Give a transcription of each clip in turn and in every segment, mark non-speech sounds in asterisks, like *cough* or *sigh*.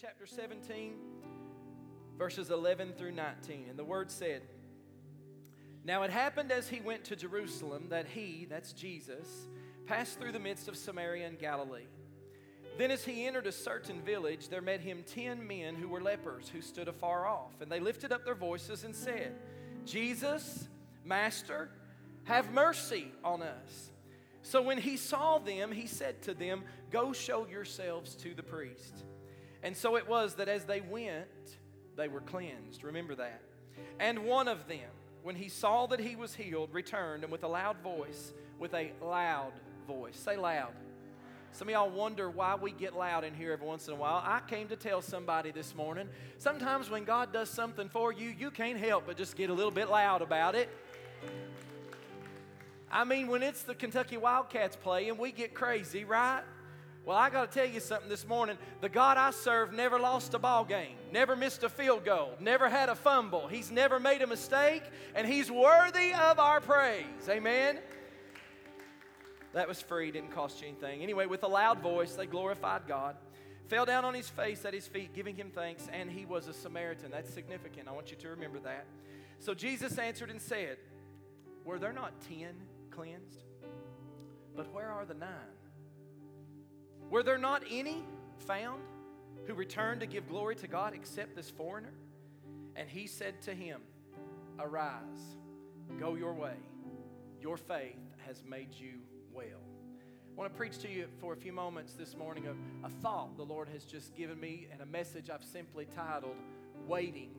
chapter 17, verses 11 through 19. And the word said, Now it happened as he went to Jerusalem that he, that's Jesus, passed through the midst of Samaria and Galilee. Then, as he entered a certain village, there met him ten men who were lepers, who stood afar off. And they lifted up their voices and said, Jesus, Master, have mercy on us. So when he saw them, he said to them, Go show yourselves to the priest. And so it was that as they went, they were cleansed. Remember that. And one of them, when he saw that he was healed, returned and with a loud voice, with a loud voice, say loud. Some of y'all wonder why we get loud in here every once in a while. I came to tell somebody this morning sometimes when God does something for you, you can't help but just get a little bit loud about it. I mean, when it's the Kentucky Wildcats playing, we get crazy, right? Well, I got to tell you something this morning. The God I serve never lost a ball game, never missed a field goal, never had a fumble. He's never made a mistake, and He's worthy of our praise. Amen. That was free, didn't cost you anything. Anyway, with a loud voice, they glorified God, fell down on his face at his feet, giving him thanks, and he was a Samaritan. That's significant. I want you to remember that. So Jesus answered and said, Were there not ten cleansed? But where are the nine? Were there not any found who returned to give glory to God except this foreigner? And he said to him, Arise, go your way. Your faith has made you well. I want to preach to you for a few moments this morning a, a thought the Lord has just given me and a message I've simply titled Waiting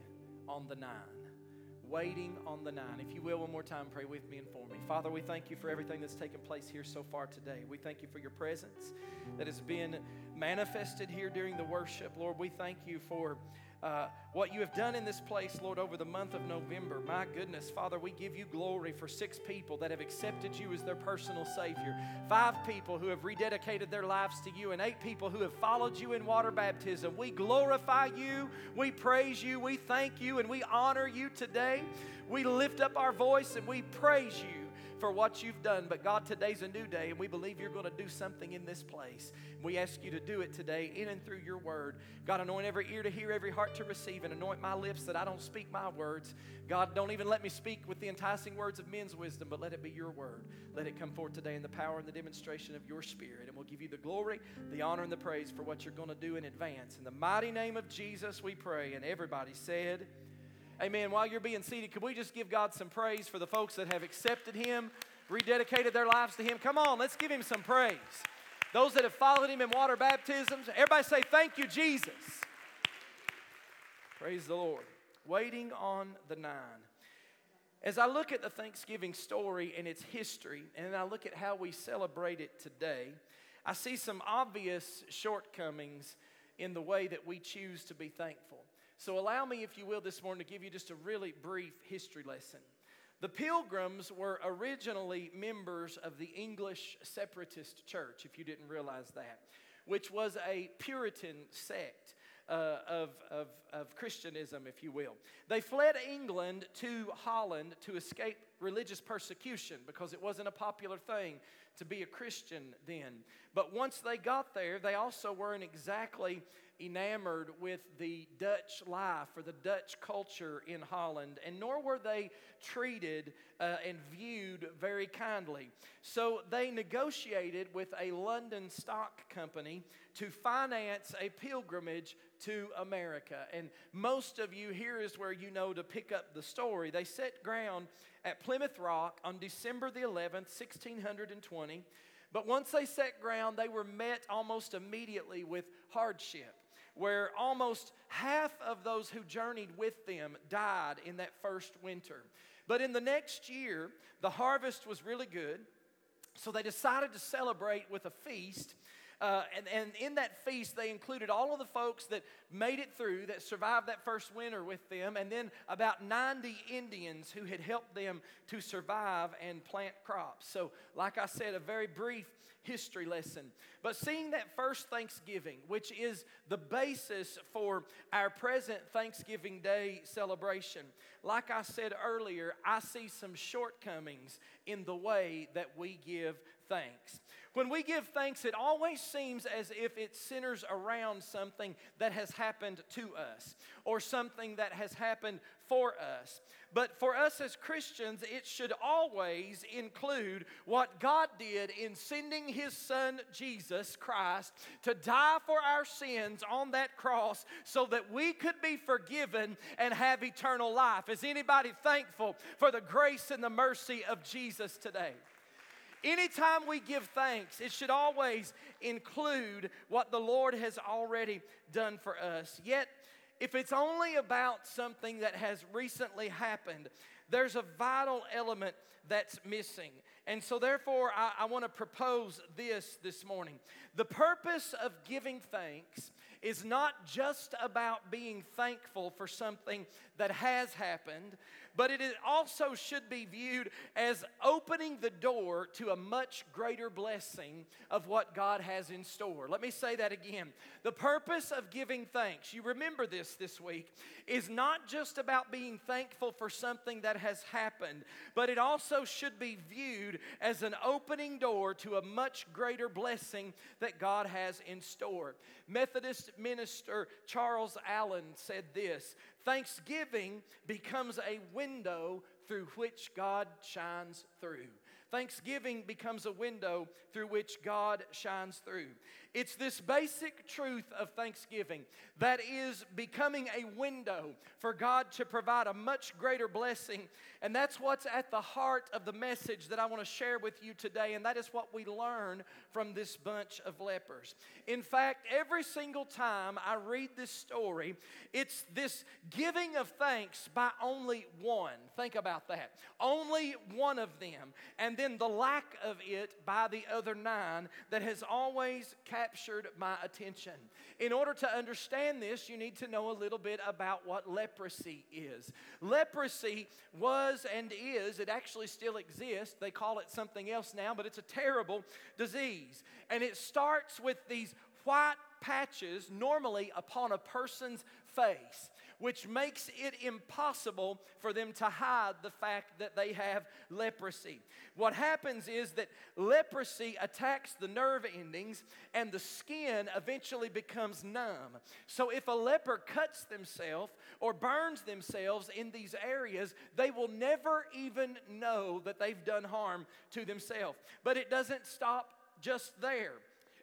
on the Nine waiting on the nine. If you will, one more time, pray with me and for me. Father, we thank you for everything that's taken place here so far today. We thank you for your presence that has been manifested here during the worship. Lord, we thank you for uh, what you have done in this place, Lord, over the month of November. My goodness, Father, we give you glory for six people that have accepted you as their personal Savior, five people who have rededicated their lives to you, and eight people who have followed you in water baptism. We glorify you, we praise you, we thank you, and we honor you today. We lift up our voice and we praise you for what you've done. But God, today's a new day, and we believe you're going to do something in this place. We ask you to do it today in and through your word. God, anoint every ear to hear, every heart to receive, and anoint my lips that I don't speak my words. God, don't even let me speak with the enticing words of men's wisdom, but let it be your word. Let it come forth today in the power and the demonstration of your spirit. And we'll give you the glory, the honor, and the praise for what you're going to do in advance. In the mighty name of Jesus, we pray. And everybody said, Amen. While you're being seated, could we just give God some praise for the folks that have accepted Him, rededicated their lives to Him? Come on, let's give Him some praise. Those that have followed Him in water baptisms, everybody say, Thank you, Jesus. Praise the Lord. Waiting on the nine. As I look at the Thanksgiving story and its history, and I look at how we celebrate it today, I see some obvious shortcomings in the way that we choose to be thankful. So, allow me, if you will, this morning to give you just a really brief history lesson. The Pilgrims were originally members of the English Separatist Church, if you didn't realize that, which was a Puritan sect. Uh, of, of, of Christianism, if you will. They fled England to Holland to escape religious persecution because it wasn't a popular thing to be a Christian then. But once they got there, they also weren't exactly enamored with the Dutch life or the Dutch culture in Holland, and nor were they treated uh, and viewed very kindly. So they negotiated with a London stock company to finance a pilgrimage to America. And most of you, here is where you know to pick up the story. They set ground at Plymouth Rock on December the 11th, 1620. But once they set ground, they were met almost immediately with hardship where almost half of those who journeyed with them died in that first winter. But in the next year, the harvest was really good, so they decided to celebrate with a feast. Uh, and, and in that feast, they included all of the folks that made it through, that survived that first winter with them, and then about 90 Indians who had helped them to survive and plant crops. So, like I said, a very brief history lesson. But seeing that first Thanksgiving, which is the basis for our present Thanksgiving Day celebration, like I said earlier, I see some shortcomings in the way that we give thanks. When we give thanks, it always seems as if it centers around something that has happened to us or something that has happened for us. But for us as Christians, it should always include what God did in sending His Son, Jesus Christ, to die for our sins on that cross so that we could be forgiven and have eternal life. Is anybody thankful for the grace and the mercy of Jesus today? Anytime we give thanks, it should always include what the Lord has already done for us. Yet, if it's only about something that has recently happened, there's a vital element that's missing. And so, therefore, I, I want to propose this this morning. The purpose of giving thanks is not just about being thankful for something that has happened, but it also should be viewed as opening the door to a much greater blessing of what God has in store. Let me say that again. The purpose of giving thanks, you remember this this week, is not just about being thankful for something that has happened, but it also should be viewed as an opening door to a much greater blessing that God has in store. Methodist minister Charles Allen said this Thanksgiving becomes a window through which God shines through. Thanksgiving becomes a window through which God shines through. It's this basic truth of thanksgiving that is becoming a window for God to provide a much greater blessing. And that's what's at the heart of the message that I want to share with you today. And that is what we learn from this bunch of lepers. In fact, every single time I read this story, it's this giving of thanks by only one. Think about that. Only one of them. And then the lack of it by the other nine that has always captured my attention. In order to understand this, you need to know a little bit about what leprosy is. Leprosy was and is, it actually still exists. They call it something else now, but it's a terrible disease. And it starts with these white patches, normally upon a person's face which makes it impossible for them to hide the fact that they have leprosy. What happens is that leprosy attacks the nerve endings and the skin eventually becomes numb. So if a leper cuts themselves or burns themselves in these areas, they will never even know that they've done harm to themselves. But it doesn't stop just there.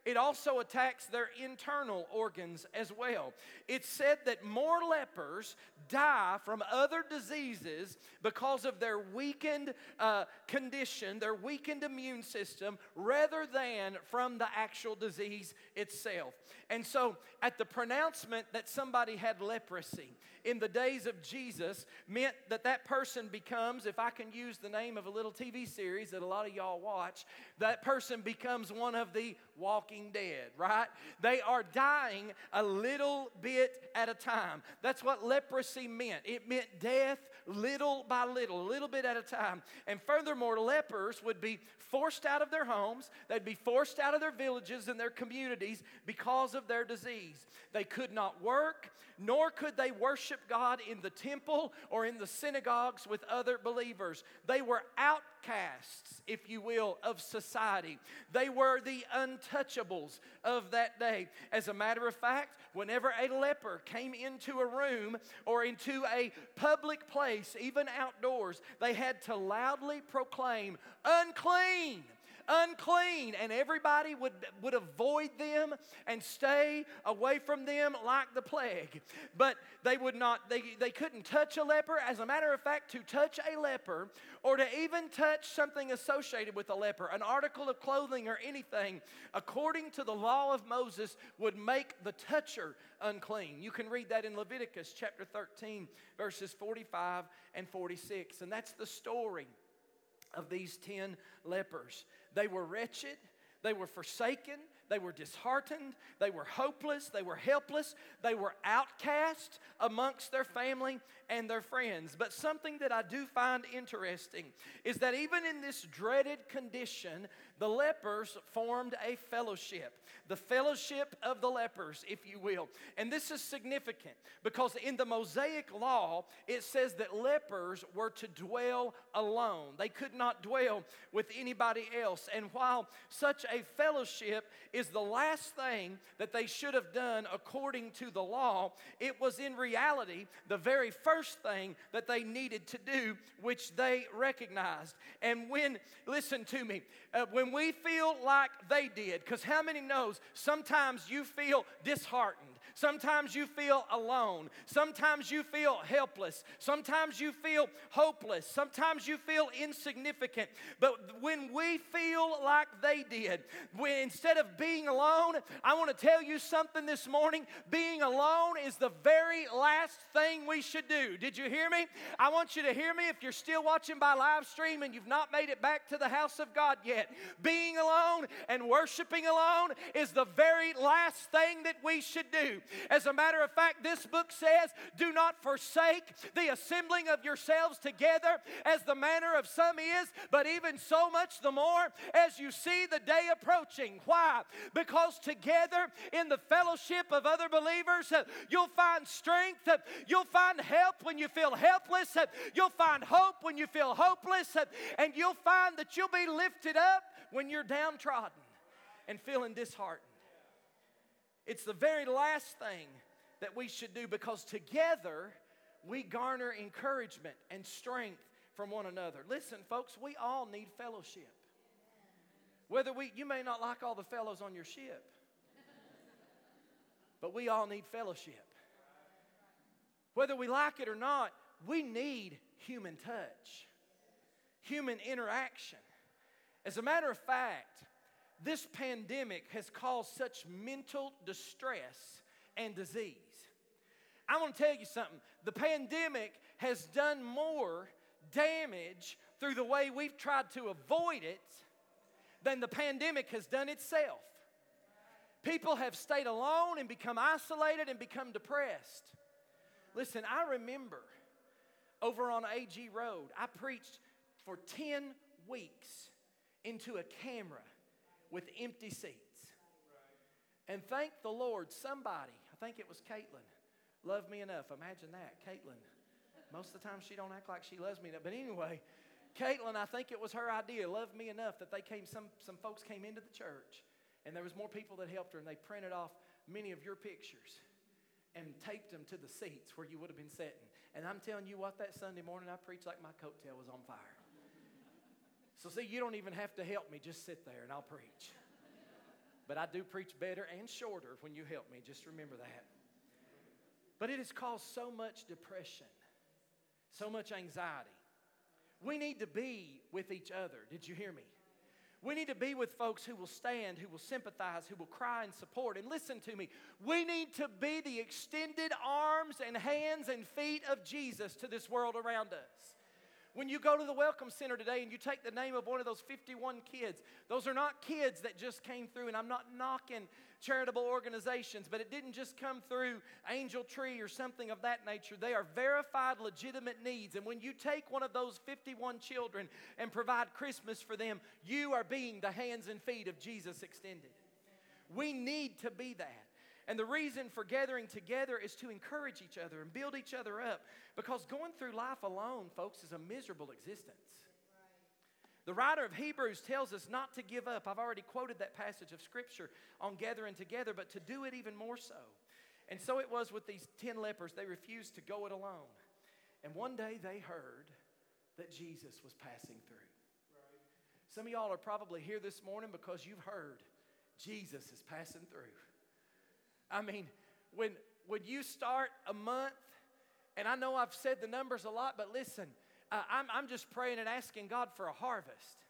It also attacks their internal organs as well. It's said that more lepers die from other diseases because of their weakened uh, condition, their weakened immune system, rather than from the actual disease itself. And so, at the pronouncement that somebody had leprosy in the days of Jesus, meant that that person becomes, if I can use the name of a little TV series that a lot of y'all watch, that person becomes one of the walking dead, right? They are dying a little bit at a time. That's what leprosy meant. It meant death little by little, a little bit at a time. And furthermore, lepers would be forced out of their homes, they'd be forced out of their villages and their communities because of their disease. They could not work, nor could they worship God in the temple or in the synagogues with other believers. They were outcasts, if you will, of society. They were the untouchables of that day. As a matter of fact, whenever a leper came into a room or into a public place, even outdoors, they had to loudly proclaim, unclean unclean, and everybody would, would avoid them and stay away from them like the plague. But they would not, they, they couldn't touch a leper. As a matter of fact, to touch a leper or to even touch something associated with a leper, an article of clothing or anything, according to the law of Moses, would make the toucher unclean. You can read that in Leviticus chapter 13, verses 45 and 46. And that's the story of these 10 lepers. They were wretched, they were forsaken, they were disheartened, they were hopeless, they were helpless, they were outcast amongst their family and their friends. But something that I do find interesting is that even in this dreaded condition, the lepers formed a fellowship, the fellowship of the lepers, if you will. And this is significant because in the Mosaic law, it says that lepers were to dwell alone. They could not dwell with anybody else. And while such a fellowship is the last thing that they should have done according to the law, it was in reality the very first thing that they needed to do, which they recognized. And when, listen to me, uh, when we feel like they did, because how many knows sometimes you feel disheartened? Sometimes you feel alone. Sometimes you feel helpless. Sometimes you feel hopeless. Sometimes you feel insignificant. But when we feel like they did, when, instead of being alone, I want to tell you something this morning. Being alone is the very last thing we should do. Did you hear me? I want you to hear me if you're still watching by live stream and you've not made it back to the house of God yet. Being alone and worshiping alone is the very last thing that we should do. As a matter of fact, this book says, Do not forsake the assembling of yourselves together as the manner of some is, but even so much the more as you see the day approaching. Why? Because together in the fellowship of other believers, you'll find strength, you'll find help when you feel helpless, you'll find hope when you feel hopeless, and you'll find that you'll be lifted up when you're downtrodden and feeling disheartened. It's the very last thing that we should do because together we garner encouragement and strength from one another. Listen, folks, we all need fellowship. Whether we, you may not like all the fellows on your ship, but we all need fellowship. Whether we like it or not, we need human touch, human interaction. As a matter of fact, this pandemic has caused such mental distress and disease. I want to tell you something. The pandemic has done more damage through the way we've tried to avoid it than the pandemic has done itself. People have stayed alone and become isolated and become depressed. Listen, I remember over on AG Road, I preached for 10 weeks into a camera with empty seats. And thank the Lord, somebody, I think it was Caitlin, loved me enough. Imagine that, Caitlin. Most of the time she don't act like she loves me enough. But anyway, Caitlin, I think it was her idea, loved me enough that they came, some, some folks came into the church and there was more people that helped her and they printed off many of your pictures and taped them to the seats where you would have been sitting. And I'm telling you what, that Sunday morning I preached like my coattail was on fire. So, see, you don't even have to help me, just sit there and I'll preach. But I do preach better and shorter when you help me, just remember that. But it has caused so much depression, so much anxiety. We need to be with each other. Did you hear me? We need to be with folks who will stand, who will sympathize, who will cry and support. And listen to me, we need to be the extended arms and hands and feet of Jesus to this world around us. When you go to the Welcome Center today and you take the name of one of those 51 kids, those are not kids that just came through, and I'm not knocking charitable organizations, but it didn't just come through Angel Tree or something of that nature. They are verified, legitimate needs. And when you take one of those 51 children and provide Christmas for them, you are being the hands and feet of Jesus extended. We need to be that. And the reason for gathering together is to encourage each other and build each other up because going through life alone, folks, is a miserable existence. The writer of Hebrews tells us not to give up. I've already quoted that passage of Scripture on gathering together, but to do it even more so. And so it was with these 10 lepers. They refused to go it alone. And one day they heard that Jesus was passing through. Some of y'all are probably here this morning because you've heard Jesus is passing through. I mean, when, when you start a month, and I know I've said the numbers a lot, but listen, uh, I'm, I'm just praying and asking God for a harvest.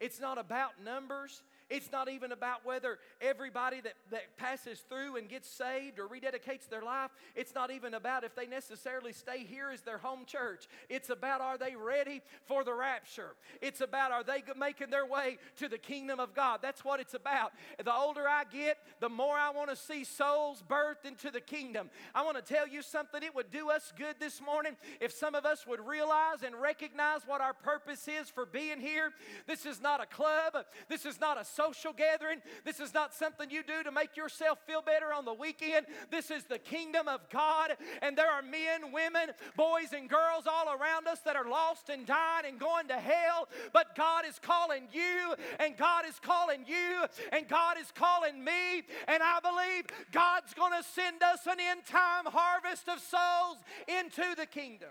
It's not about numbers. It's not even about whether everybody that, that passes through and gets saved or rededicates their life, it's not even about if they necessarily stay here as their home church. It's about are they ready for the rapture? It's about are they making their way to the kingdom of God? That's what it's about. The older I get, the more I want to see souls birthed into the kingdom. I want to tell you something, it would do us good this morning if some of us would realize and recognize what our purpose is for being here. This is not a club, this is not a social gathering. This is not something you do to make yourself feel better on the weekend. This is the kingdom of God, and there are men, women, boys, and girls all around us that are lost and dying and going to hell. But God is calling you, and God is calling you, and God is calling me, and I believe God's going to send us an end time harvest of souls into the kingdom.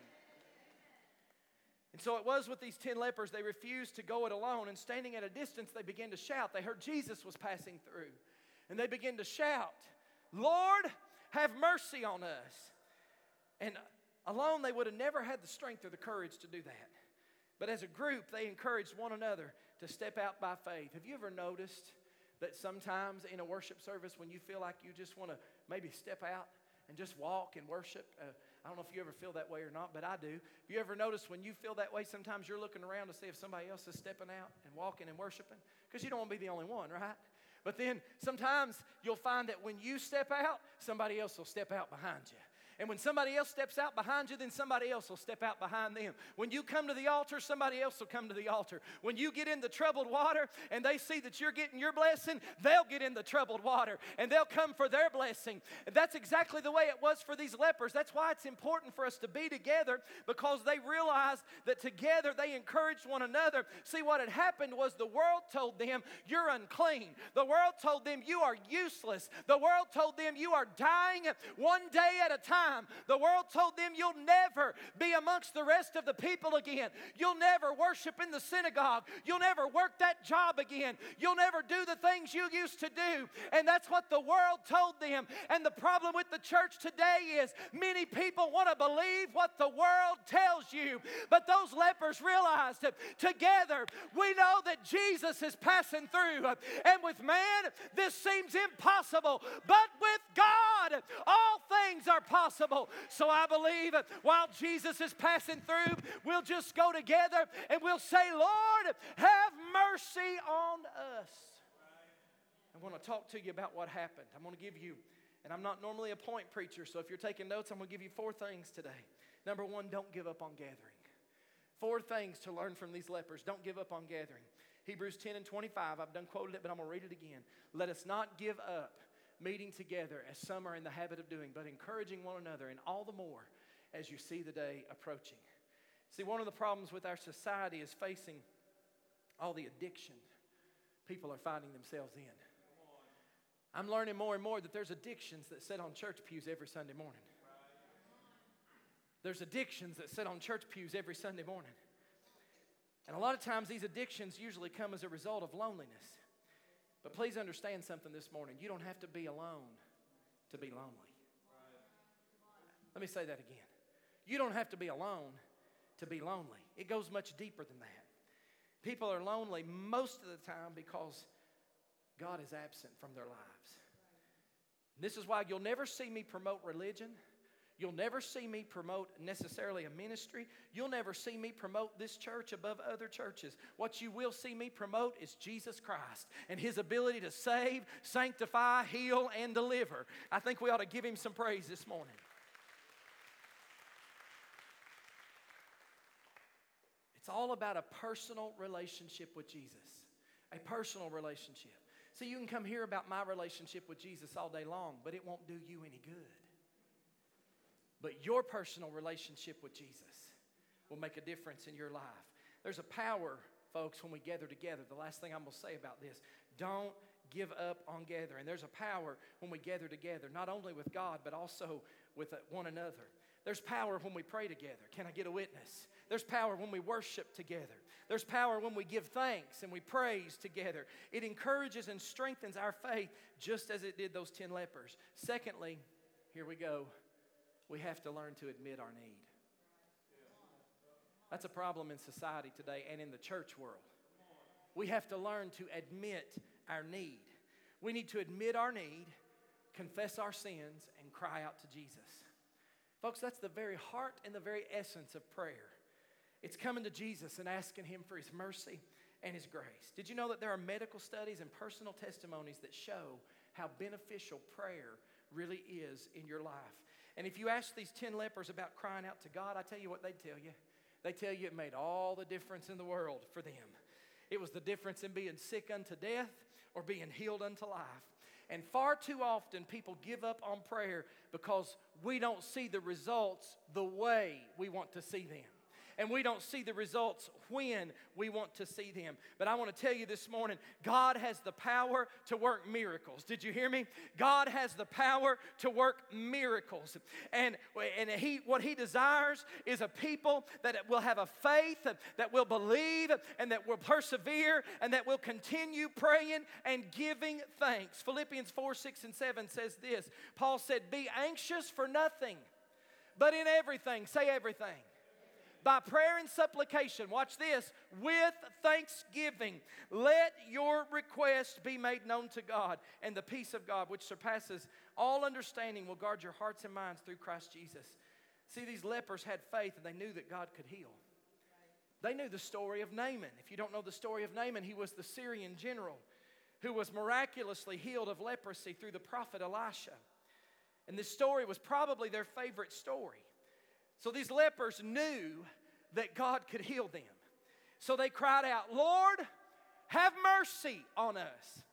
And so it was with these ten lepers. They refused to go it alone, and standing at a distance, they began to shout. They heard Jesus was passing through, and they began to shout, Lord, have mercy on us. And alone, they would have never had the strength or the courage to do that. But as a group, they encouraged one another to step out by faith. Have you ever noticed that sometimes in a worship service, when you feel like you just want to maybe step out and just walk and worship? Uh, I don't know if you ever feel that way or not, but I do. Have you ever noticed when you feel that way, sometimes you're looking around to see if somebody else is stepping out and walking and worshiping? Because you don't want to be the only one, right? But then sometimes you'll find that when you step out, somebody else will step out behind you. And when somebody else steps out behind you, then somebody else will step out behind them. When you come to the altar, somebody else will come to the altar. When you get in the troubled water and they see that you're getting your blessing, they'll get in the troubled water and they'll come for their blessing. And that's exactly the way it was for these lepers. That's why it's important for us to be together because they realized that together they encouraged one another. See, what had happened was the world told them, You're unclean. The world told them, You are useless. The world told them, You are dying one day at a time time. The world told them you'll never be amongst the rest of the people again. You'll never worship in the synagogue. You'll never work that job again. You'll never do the things you used to do. And that's what the world told them. And the problem with the church today is many people want to believe what the world tells you. But those lepers realized that together we know that Jesus is passing through. And with man, this seems impossible. But with God, all things are possible possible. So I believe while Jesus is passing through, we'll just go together and we'll say, Lord, have mercy on us. I want to talk to you about what happened. I'm going to give you, and I'm not normally a point preacher, so if you're taking notes, I'm going to give you four things today. Number one, don't give up on gathering. Four things to learn from these lepers. Don't give up on gathering. Hebrews 10 and 25, I've done quoted it, but I'm going to read it again. Let us not give up meeting together as some are in the habit of doing, but encouraging one another, and all the more as you see the day approaching. See, one of the problems with our society is facing all the addiction people are finding themselves in. I'm learning more and more that there's addictions that sit on church pews every Sunday morning. There's addictions that sit on church pews every Sunday morning. And a lot of times these addictions usually come as a result of loneliness. But please understand something this morning. You don't have to be alone to be lonely. Let me say that again. You don't have to be alone to be lonely. It goes much deeper than that. People are lonely most of the time because God is absent from their lives. This is why you'll never see me promote religion. You'll never see me promote necessarily a ministry. You'll never see me promote this church above other churches. What you will see me promote is Jesus Christ and his ability to save, sanctify, heal, and deliver. I think we ought to give him some praise this morning. It's all about a personal relationship with Jesus, a personal relationship. So you can come hear about my relationship with Jesus all day long, but it won't do you any good. But your personal relationship with Jesus will make a difference in your life. There's a power, folks, when we gather together. The last thing I'm going to say about this don't give up on gathering. There's a power when we gather together, not only with God, but also with uh, one another. There's power when we pray together. Can I get a witness? There's power when we worship together. There's power when we give thanks and we praise together. It encourages and strengthens our faith just as it did those 10 lepers. Secondly, here we go we have to learn to admit our need. That's a problem in society today and in the church world. We have to learn to admit our need. We need to admit our need, confess our sins, and cry out to Jesus. Folks, that's the very heart and the very essence of prayer. It's coming to Jesus and asking Him for His mercy and His grace. Did you know that there are medical studies and personal testimonies that show how beneficial prayer really is in your life? And if you ask these 10 lepers about crying out to God, I tell you what they'd tell you. They tell you it made all the difference in the world for them. It was the difference in being sick unto death or being healed unto life. And far too often, people give up on prayer because we don't see the results the way we want to see them and we don't see the results when we want to see them. But I want to tell you this morning God has the power to work miracles. Did you hear me? God has the power to work miracles. And, and he, what He desires is a people that will have a faith, that will believe, and that will persevere, and that will continue praying and giving thanks. Philippians 4 6 and 7 says this Paul said, Be anxious for nothing, but in everything, say everything by prayer and supplication, watch this, with thanksgiving, let your request be made known to God, and the peace of God, which surpasses all understanding, will guard your hearts and minds through Christ Jesus. See, these lepers had faith and they knew that God could heal. They knew the story of Naaman. If you don't know the story of Naaman, he was the Syrian general who was miraculously healed of leprosy through the prophet Elisha. And this story was probably their favorite story. So these lepers knew that God could heal them. So they cried out, Lord, have mercy on us.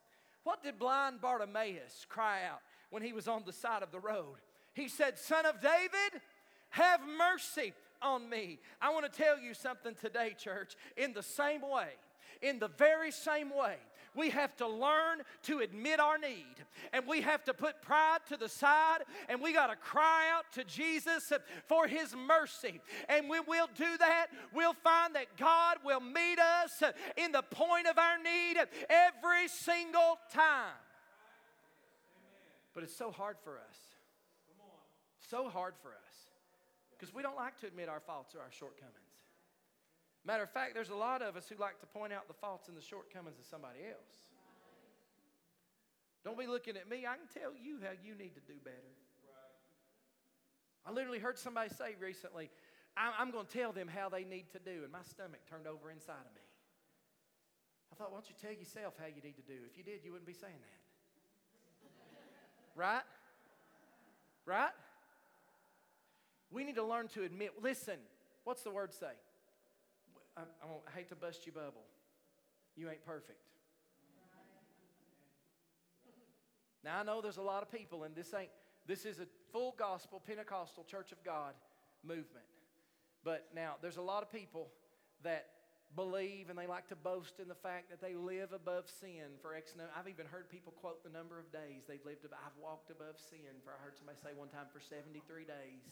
What did blind Bartimaeus cry out when he was on the side of the road? He said, Son of David, have mercy on me. I want to tell you something today, church. In the same way, in the very same way, we have to learn to admit our need and we have to put pride to the side and we got to cry out to Jesus for His mercy. And when we'll do that, we'll find that God will meet us in the point of our need every single time. But it's so hard for us. So hard for us because we don't like to admit our faults or our shortcomings. Matter of fact, there's a lot of us who like to point out the faults and the shortcomings of somebody else. Don't be looking at me. I can tell you how you need to do better. I literally heard somebody say recently, I'm going to tell them how they need to do, and my stomach turned over inside of me. I thought, why don't you tell yourself how you need to do? If you did, you wouldn't be saying that. right? Right? We need to learn to admit, listen, what's the word say? I, I hate to bust your bubble. You ain't perfect. Now I know there's a lot of people, and this ain't this is a full gospel Pentecostal Church of God movement. But now there's a lot of people that believe and they like to boast in the fact that they live above sin for X. I've even heard people quote the number of days they've lived. Above. I've walked above sin for I heard somebody say one time for 73 days.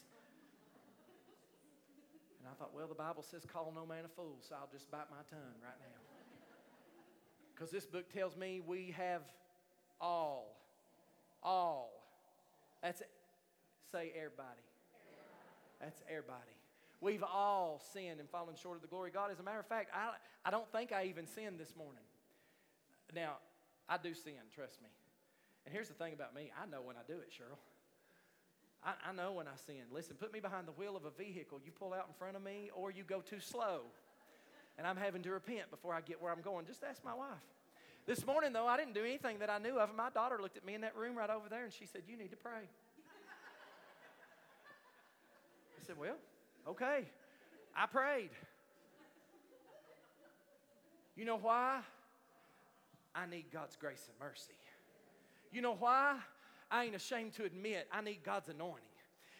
And I thought, well, the Bible says, call no man a fool, so I'll just bite my tongue right now. *laughs* Because this book tells me we have all, all. That's, say everybody. That's everybody. We've all sinned and fallen short of the glory of God. As a matter of fact, I, I don't think I even sinned this morning. Now, I do sin, trust me. And here's the thing about me I know when I do it, Cheryl. I, I know when I sin. Listen, put me behind the wheel of a vehicle. You pull out in front of me, or you go too slow. And I'm having to repent before I get where I'm going. Just ask my wife. This morning, though, I didn't do anything that I knew of. My daughter looked at me in that room right over there and she said, You need to pray. I said, Well, okay. I prayed. You know why? I need God's grace and mercy. You know why? I ain't ashamed to admit I need God's anointing.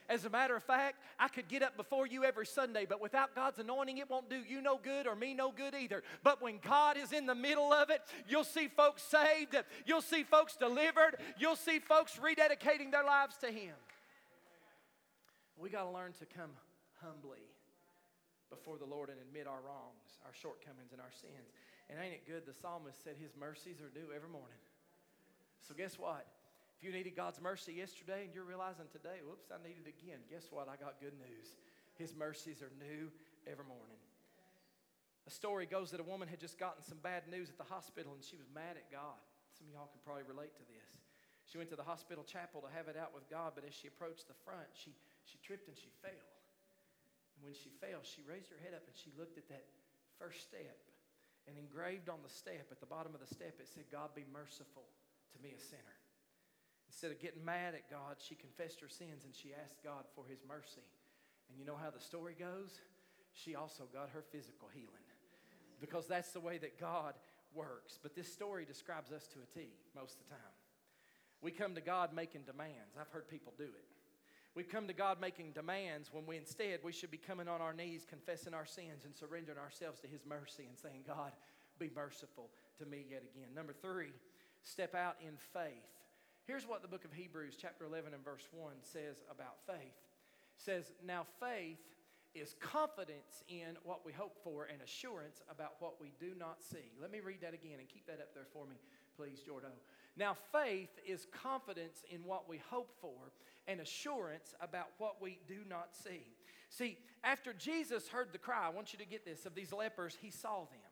As a matter of fact, I could get up before you every Sunday, but without God's anointing, it won't do you no good or me no good either. But when God is in the middle of it, you'll see folks saved, you'll see folks delivered, you'll see folks rededicating their lives to Him. We got to learn to come humbly before the Lord and admit our wrongs, our shortcomings, and our sins. And ain't it good? The psalmist said his mercies are due every morning. So, guess what? If you needed God's mercy yesterday and you're realizing today, whoops, I need it again, guess what? I got good news. His mercies are new every morning. A story goes that a woman had just gotten some bad news at the hospital and she was mad at God. Some of y'all can probably relate to this. She went to the hospital chapel to have it out with God, but as she approached the front, she, she tripped and she fell. And when she fell, she raised her head up and she looked at that first step. And engraved on the step, at the bottom of the step, it said, God be merciful to me, a sinner. Instead of getting mad at God, she confessed her sins and she asked God for his mercy. And you know how the story goes? She also got her physical healing because that's the way that God works. But this story describes us to a T most of the time. We come to God making demands. I've heard people do it. We come to God making demands when we instead we should be coming on our knees, confessing our sins, and surrendering ourselves to His mercy and saying, God, be merciful to me yet again. Number three, step out in faith. Here's what the book of Hebrews, chapter 11 and verse 1 says about faith. It says, Now faith is confidence in what we hope for and assurance about what we do not see. Let me read that again and keep that up there for me, please, Jordo. Now, faith is confidence in what we hope for and assurance about what we do not see. See, after Jesus heard the cry, I want you to get this, of these lepers, he saw them.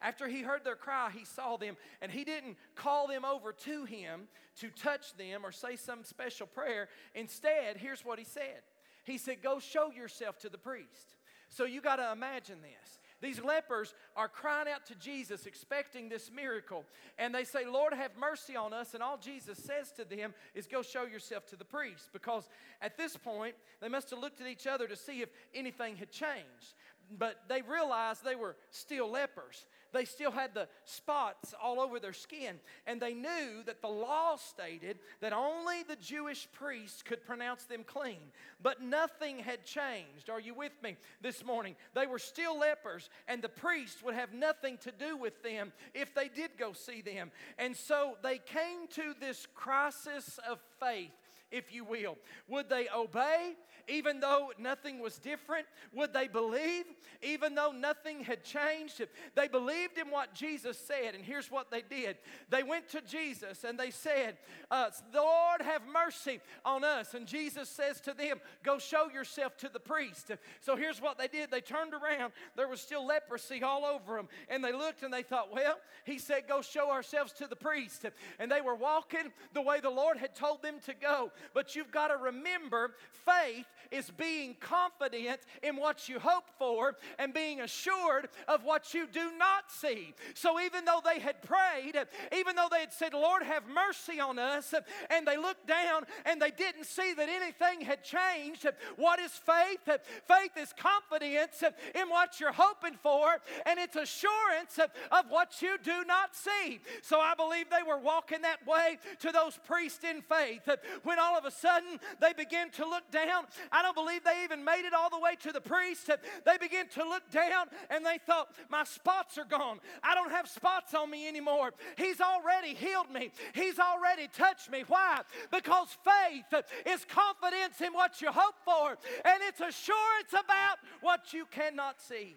After he heard their cry, he saw them, and he didn't call them over to him to touch them or say some special prayer. Instead, here's what he said He said, Go show yourself to the priest. So you got to imagine this. These lepers are crying out to Jesus, expecting this miracle. And they say, Lord, have mercy on us. And all Jesus says to them is, Go show yourself to the priest. Because at this point, they must have looked at each other to see if anything had changed. But they realized they were still lepers. They still had the spots all over their skin. And they knew that the law stated that only the Jewish priests could pronounce them clean. But nothing had changed. Are you with me this morning? They were still lepers, and the priests would have nothing to do with them if they did go see them. And so they came to this crisis of faith if you will. Would they obey even though nothing was different? Would they believe even though nothing had changed? They believed in what Jesus said, and here's what they did they went to Jesus and they said, uh, Lord, have mercy on us. And Jesus says to them, Go show yourself to the priest. So here's what they did they turned around, there was still leprosy all over them, and they looked and they thought, Well, he said, Go show ourselves to the priest. And they were walking the way the Lord had told them to go. But you've got to remember faith is being confident in what you hope for and being assured of what you do not see. So even though they had prayed, even though they had said, Lord, have mercy on us, and they looked down and they didn't see that anything had changed, what is faith? Faith is confidence in what you're hoping for, and it's assurance of what you do not see. So I believe they were walking that way to those priests in faith when all of a sudden they begin to look down. I don't believe they even made it all the way to the priest. They began to look down and they thought, My spots are gone. I don't have spots on me anymore. He's already healed me, He's already touched me. Why? Because faith is confidence in what you hope for, and it's assurance about what you cannot see.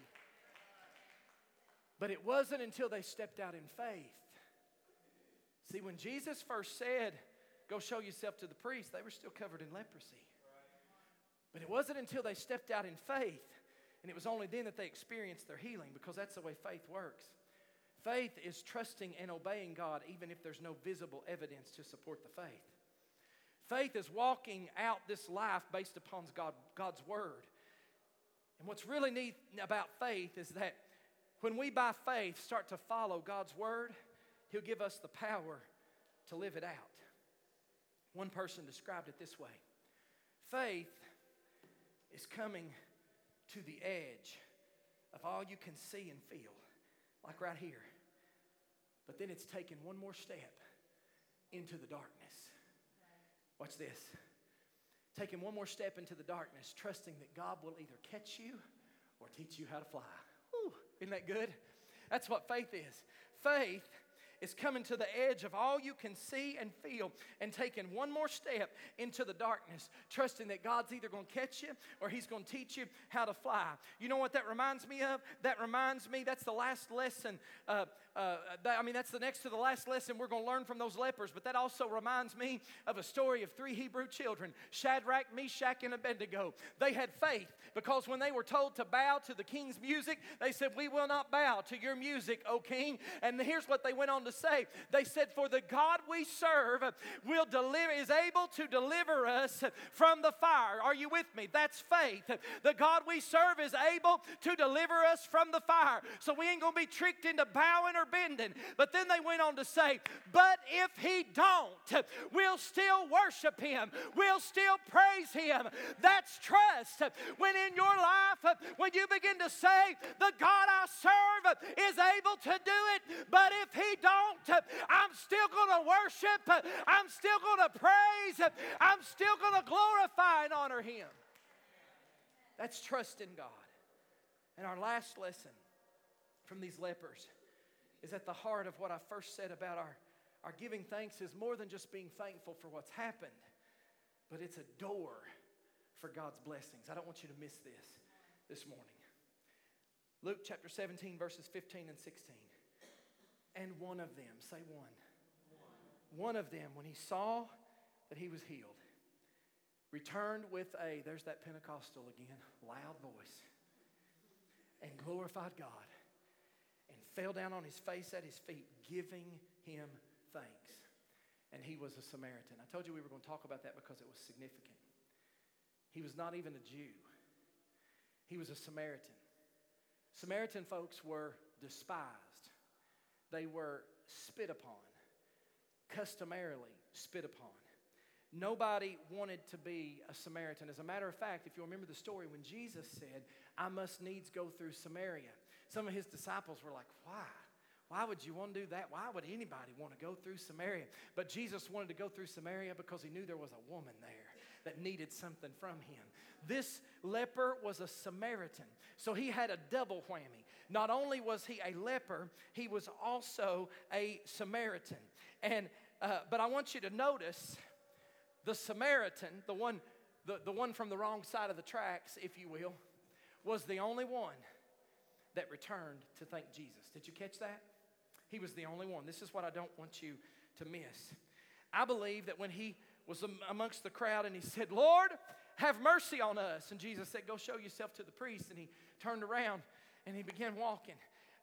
But it wasn't until they stepped out in faith. See, when Jesus first said, Go show yourself to the priest, they were still covered in leprosy. But it wasn't until they stepped out in faith, and it was only then that they experienced their healing because that's the way faith works. Faith is trusting and obeying God even if there's no visible evidence to support the faith. Faith is walking out this life based upon God, God's word. And what's really neat about faith is that when we, by faith, start to follow God's word, He'll give us the power to live it out. One person described it this way faith is coming to the edge of all you can see and feel, like right here. But then it's taking one more step into the darkness. Watch this. Taking one more step into the darkness, trusting that God will either catch you or teach you how to fly. Whew, isn't that good? That's what faith is. Faith is coming to the edge of all you can see and feel and taking one more step into the darkness, trusting that God's either going to catch you or He's going to teach you how to fly. You know what that reminds me of? That reminds me, that's the last lesson. Uh, uh, that, I mean, that's the next to the last lesson we're going to learn from those lepers, but that also reminds me of a story of three Hebrew children Shadrach, Meshach, and Abednego. They had faith because when they were told to bow to the king's music, they said, We will not bow to your music, O king. And here's what they went on to to say? They said, For the God we serve will deliver, is able to deliver us from the fire. Are you with me? That's faith. The God we serve is able to deliver us from the fire. So we ain't gonna be tricked into bowing or bending. But then they went on to say, But if he don't, we'll still worship him, we'll still praise him. That's trust. When in your life, when you begin to say, The God I serve is able to do it, but if he don't, I'm still gonna worship, I'm still gonna praise, I'm still gonna glorify and honor him. That's trust in God. And our last lesson from these lepers is at the heart of what I first said about our, our giving thanks is more than just being thankful for what's happened, but it's a door for God's blessings. I don't want you to miss this this morning. Luke chapter 17, verses 15 and 16. And one of them, say one. One of them, when he saw that he was healed, returned with a, there's that Pentecostal again, loud voice, and glorified God, and fell down on his face at his feet, giving him thanks. And he was a Samaritan. I told you we were going to talk about that because it was significant. He was not even a Jew, he was a Samaritan. Samaritan folks were despised, they were spit upon, customarily spit upon. Nobody wanted to be a Samaritan. As a matter of fact, if you remember the story, when Jesus said, I must needs go through Samaria, some of his disciples were like, Why? Why would you want to do that? Why would anybody want to go through Samaria? But Jesus wanted to go through Samaria because he knew there was a woman there that needed something from him. This leper was a Samaritan, so he had a double whammy. Not only was he a leper, he was also a Samaritan. And uh, but I want you to notice the Samaritan, the one, the, the one from the wrong side of the tracks, if you will, was the only one that returned to thank Jesus. Did you catch that? He was the only one. This is what I don't want you to miss. I believe that when he was amongst the crowd and he said, Lord, have mercy on us. And Jesus said, Go show yourself to the priest. And he turned around and he began walking.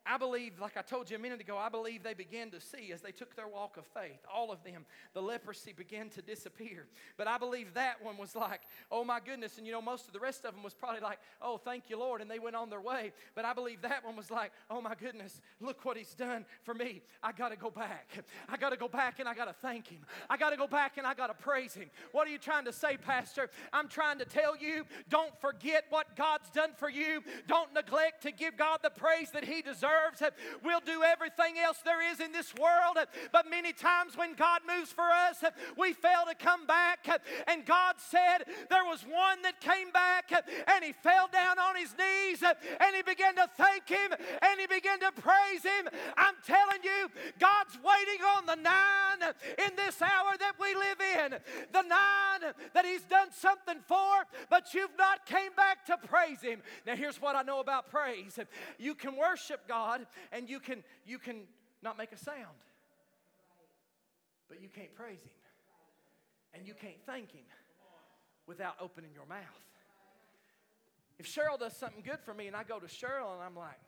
I believe, like I told you a minute ago, I believe they began to see as they took their walk of faith, all of them, the leprosy began to disappear. But I believe that one was like, oh my goodness. And you know, most of the rest of them was probably like, oh, thank you, Lord. And they went on their way. But I believe that one was like, oh my goodness, look what he's done for me. I got to go back. I got to go back and I got to thank him. I got to go back and I got to praise him. What are you trying to say, Pastor? I'm trying to tell you, don't forget what God's done for you. Don't neglect to give God the praise that he deserves deserves. We'll do everything else there is in this world, but many times when God moves for us, we fail to come back. And God said there was one that came back and he fell down on his knees and he began to thank him and he began to praise him. I'm telling you, God's waiting on the nine in this hour that we live in. The nine that he's done something for, but you've not came back to praise him. Now here's what I know about praise. You can worship God God and you can you can not make a sound. But you can't praise him. And you can't thank him without opening your mouth. If Cheryl does something good for me and I go to Cheryl and I'm like,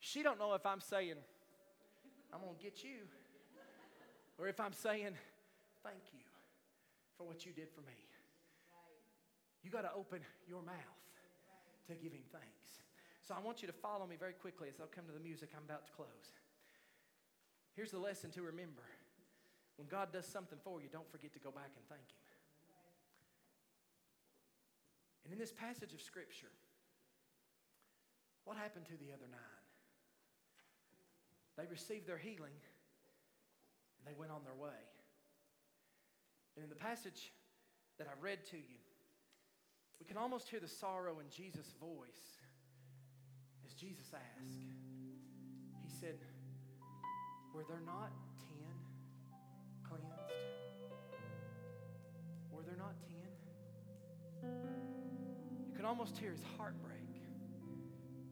she don't know if I'm saying, I'm gonna get you, or if I'm saying, thank you for what you did for me. Got to open your mouth to give him thanks. So I want you to follow me very quickly as I'll come to the music. I'm about to close. Here's the lesson to remember when God does something for you, don't forget to go back and thank him. And in this passage of Scripture, what happened to the other nine? They received their healing and they went on their way. And in the passage that I read to you, we can almost hear the sorrow in Jesus' voice as Jesus asked. He said, Were there not ten cleansed? Were there not ten? You can almost hear his heartbreak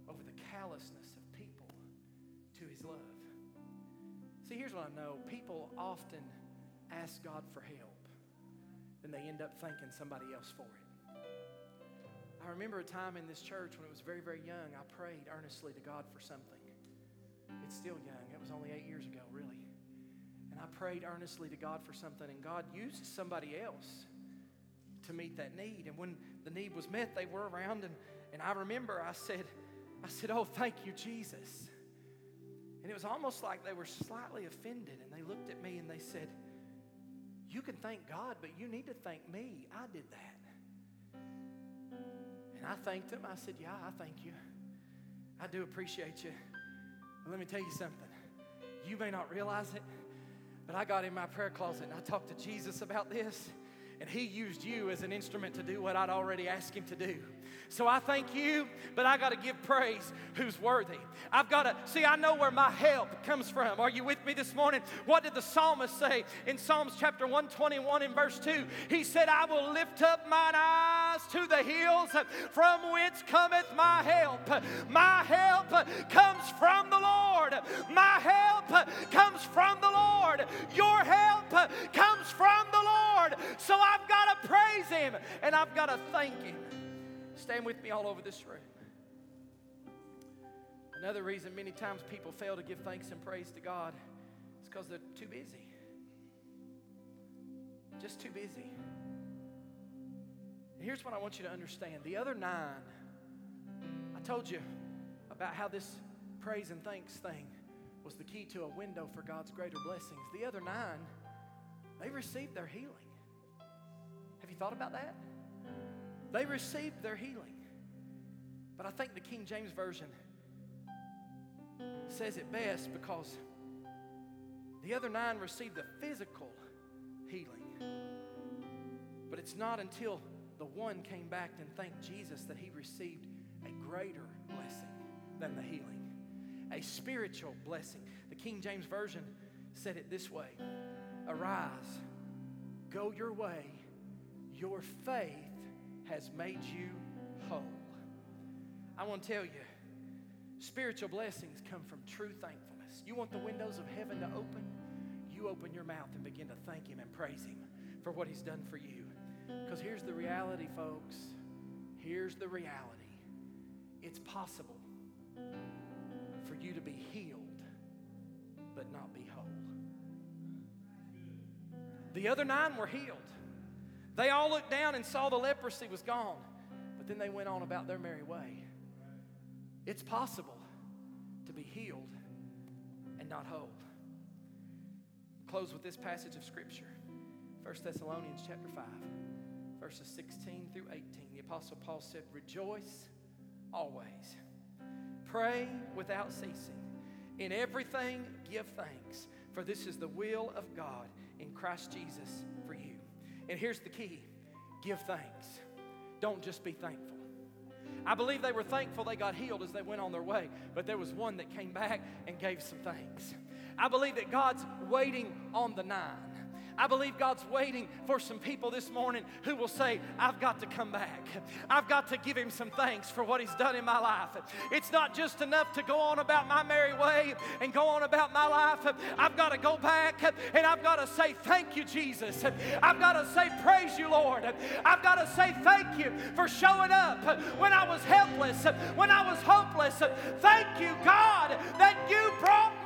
over the callousness of people to his love. See, here's what I know people often ask God for help, and they end up thanking somebody else for it. I remember a time in this church when it was very, very young, I prayed earnestly to God for something. It's still young, it was only eight years ago, really. And I prayed earnestly to God for something, and God used somebody else to meet that need. And when the need was met, they were around, and, and I remember I said, I said, Oh, thank you, Jesus. And it was almost like they were slightly offended, and they looked at me and they said, You can thank God, but you need to thank me. I did that. And I thanked him. I said, Yeah, I thank you. I do appreciate you. But let me tell you something. You may not realize it, but I got in my prayer closet and I talked to Jesus about this, and He used you as an instrument to do what I'd already asked Him to do. So I thank you, but I got to give praise who's worthy. I've got to see, I know where my help comes from. Are you with me this morning? What did the psalmist say in Psalms chapter 121 and verse 2? He said, I will lift up mine eyes to the hills from whence cometh my help. My help comes from the Lord. My help comes from the Lord. Your help comes from the Lord. So I've got to praise Him and I've got to thank Him. Stand with me all over this room. Another reason many times people fail to give thanks and praise to God is because they're too busy. Just too busy. And here's what I want you to understand the other nine, I told you about how this praise and thanks thing was the key to a window for God's greater blessings. The other nine, they received their healing. Have you thought about that? They received their healing. But I think the King James Version says it best because the other nine received the physical healing. But it's not until the one came back and thanked Jesus that he received a greater blessing than the healing, a spiritual blessing. The King James Version said it this way Arise, go your way, your faith has made you whole. I want to tell you, spiritual blessings come from true thankfulness. You want the windows of heaven to open? You open your mouth and begin to thank Him and praise Him for what He's done for you. Because here's the reality, folks. Here's the reality it's possible for you to be healed, but not be whole. The other nine were healed. They all looked down and saw the leprosy was gone, but then they went on about their merry way. It's possible to be healed and not whole. Close with this passage of Scripture 1 Thessalonians chapter 5, verses 16 through 18. The Apostle Paul said, Rejoice always, pray without ceasing. In everything, give thanks, for this is the will of God in Christ Jesus for you. And here's the key give thanks. Don't just be thankful. I believe they were thankful they got healed as they went on their way, but there was one that came back and gave some thanks. I believe that God's waiting on the nine. I believe God's waiting for some people this morning who will say, I've got to come back. I've got to give Him some thanks for what He's done in my life. It's not just enough to go on about my merry way and go on about my life. I've got to go back and I've got to say, Thank you, Jesus. I've got to say, Praise you, Lord. I've got to say, Thank you for showing up when I was helpless, when I was hopeless. Thank you, God, that you brought.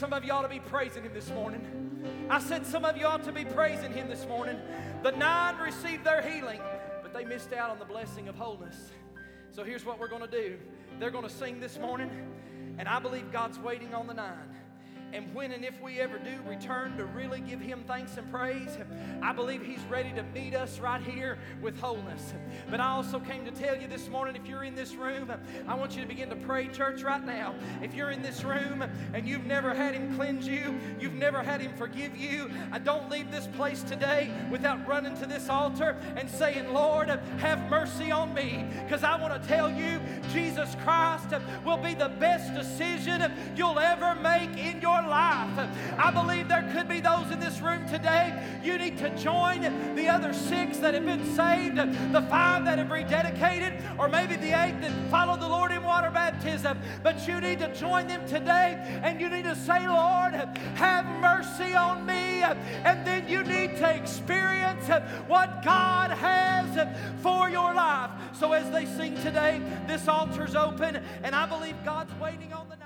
Some of you ought to be praising Him this morning. I said some of you ought to be praising Him this morning. The nine received their healing, but they missed out on the blessing of wholeness. So here's what we're going to do they're going to sing this morning, and I believe God's waiting on the nine. And when and if we ever do return to really give Him thanks and praise, I believe He's ready to meet us right here with wholeness. But I also came to tell you this morning if you're in this room, I want you to begin to pray, church, right now. If you're in this room and you've never had Him cleanse you, you've never had Him forgive you, I don't leave this place today without running to this altar and saying, Lord, have mercy on me. Because I want to tell you, Jesus Christ will be the best decision you'll ever make in your your life. I believe there could be those in this room today. You need to join the other six that have been saved, the five that have rededicated, or maybe the eight that followed the Lord in water baptism. But you need to join them today and you need to say, Lord, have mercy on me. And then you need to experience what God has for your life. So as they sing today, this altar's open, and I believe God's waiting on the.